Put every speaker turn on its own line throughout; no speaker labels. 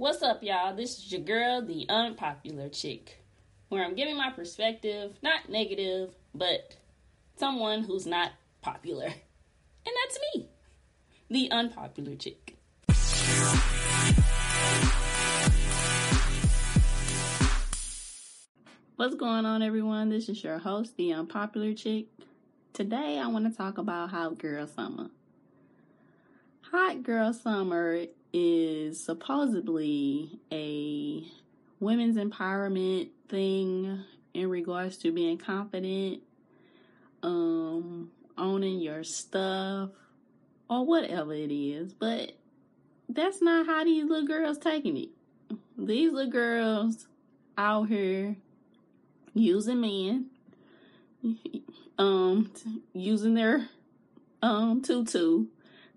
What's up, y'all? This is your girl, the unpopular chick, where I'm giving my perspective, not negative, but someone who's not popular. And that's me, the unpopular chick. What's going on, everyone? This is your host, the unpopular chick. Today, I want to talk about Hot Girl Summer. Hot Girl Summer is supposedly a women's empowerment thing in regards to being confident, um, owning your stuff, or whatever it is. But that's not how these little girls taking it. These little girls out here using men, um, using their um tutu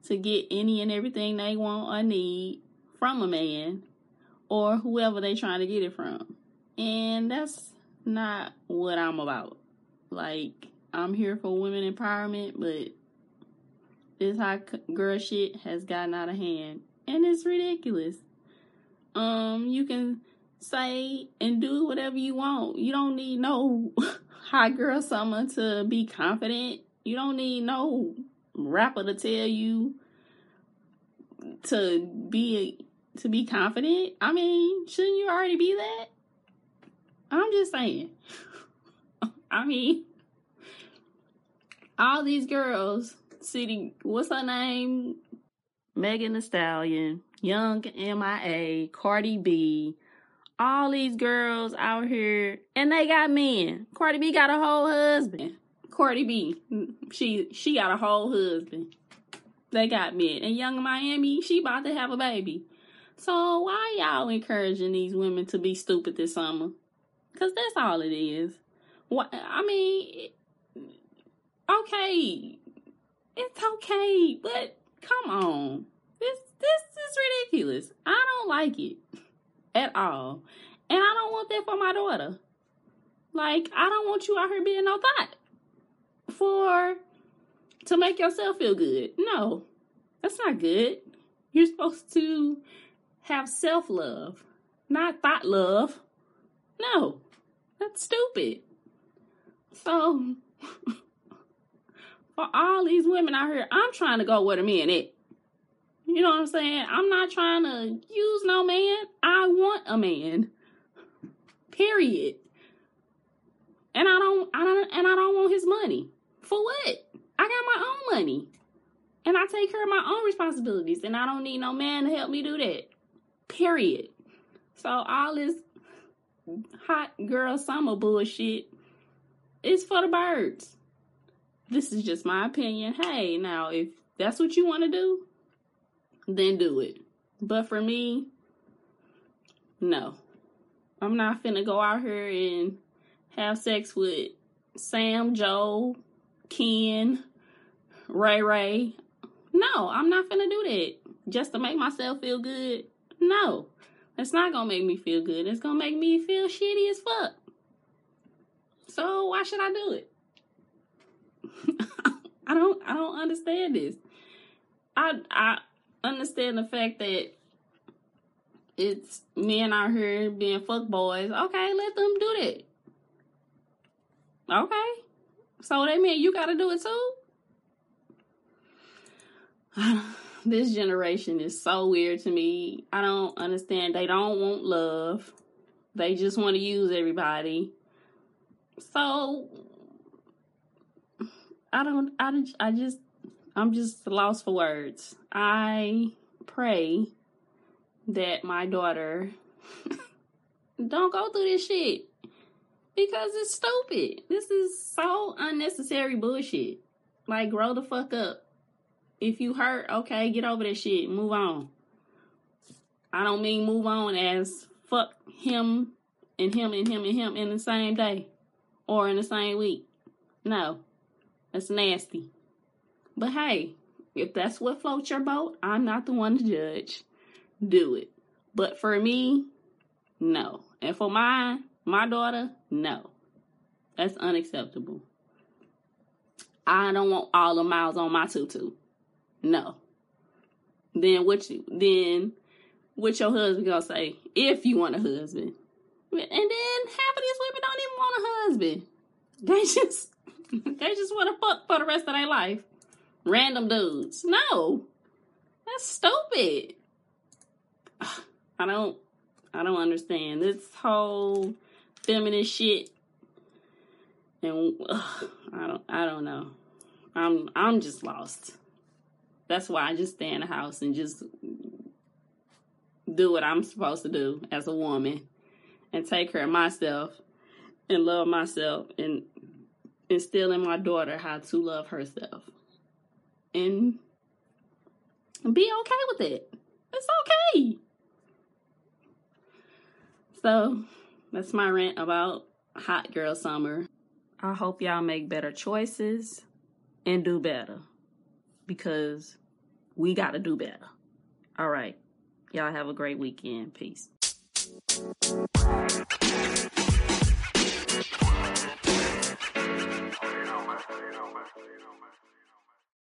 to get any and everything they want or need from a man or whoever they trying to get it from. And that's not what I'm about. Like, I'm here for women empowerment, but this hot girl shit has gotten out of hand. And it's ridiculous. Um, you can say and do whatever you want. You don't need no hot girl summer to be confident. You don't need no rapper to tell you to be to be confident. I mean, shouldn't you already be that? I'm just saying. I mean, all these girls sitting, what's her name? Megan Thee Stallion, Young MIA, Cardi B, all these girls out here, and they got men. Cardi B got a whole husband. Cardi B, she she got a whole husband. They got men. And Yung Miami, she about to have a baby. So why y'all encouraging these women to be stupid this summer? Cause that's all it is. What I mean, okay, it's okay, but come on, this this is ridiculous. I don't like it at all. And I don't want that for my daughter. Like, I don't want you out here being no thought for to make yourself feel good. No, that's not good. You're supposed to have self love, not thought love. No, that's stupid. So, for all these women out here, I'm trying to go where the men at. You know what I'm saying? I'm not trying to use no man. I want a man. Period. And I don't I don't and I don't want his money. For what? I got my own money. And I take care of my own responsibilities and I don't need no man to help me do that. Period. So all this hot girl summer bullshit is for the birds. This is just my opinion. Hey, now if that's what you want to do, then do it. But for me, no. I'm not finna go out here and have sex with Sam, Joe, Ken, Ray Ray. No, I'm not gonna do that just to make myself feel good. No, it's not gonna make me feel good. It's gonna make me feel shitty as fuck. So why should I do it? I don't. I don't understand this. I I understand the fact that it's men out here being fuck boys. Okay, let them do that. Okay. So that mean you gotta do it too? this generation is so weird to me. I don't understand. They don't want love. They just want to use everybody. So I don't I, I just I'm just lost for words. I pray that my daughter don't go through this shit because it's stupid. This is so unnecessary bullshit. Like, grow the fuck up. If you hurt, okay, get over that shit. Move on. I don't mean move on as fuck him and him and him and him in the same day or in the same week. No, that's nasty. But hey, if that's what floats your boat, I'm not the one to judge. Do it. But for me, no. And for my my daughter, no. That's unacceptable. I don't want all the miles on my tutu. No. Then what you then what your husband gonna say if you want a husband. And then half of these women don't even want a husband. They just they just want to fuck for the rest of their life. Random dudes. No. That's stupid. I don't I don't understand this whole feminist shit. And ugh, I don't I don't know. I'm I'm just lost. That's why I just stay in the house and just do what I'm supposed to do as a woman and take care of myself and love myself and instill in my daughter how to love herself and be okay with it. It's okay. So that's my rant about hot girl summer. I hope y'all make better choices and do better because we got to do better. All right. Y'all have a great weekend. Peace.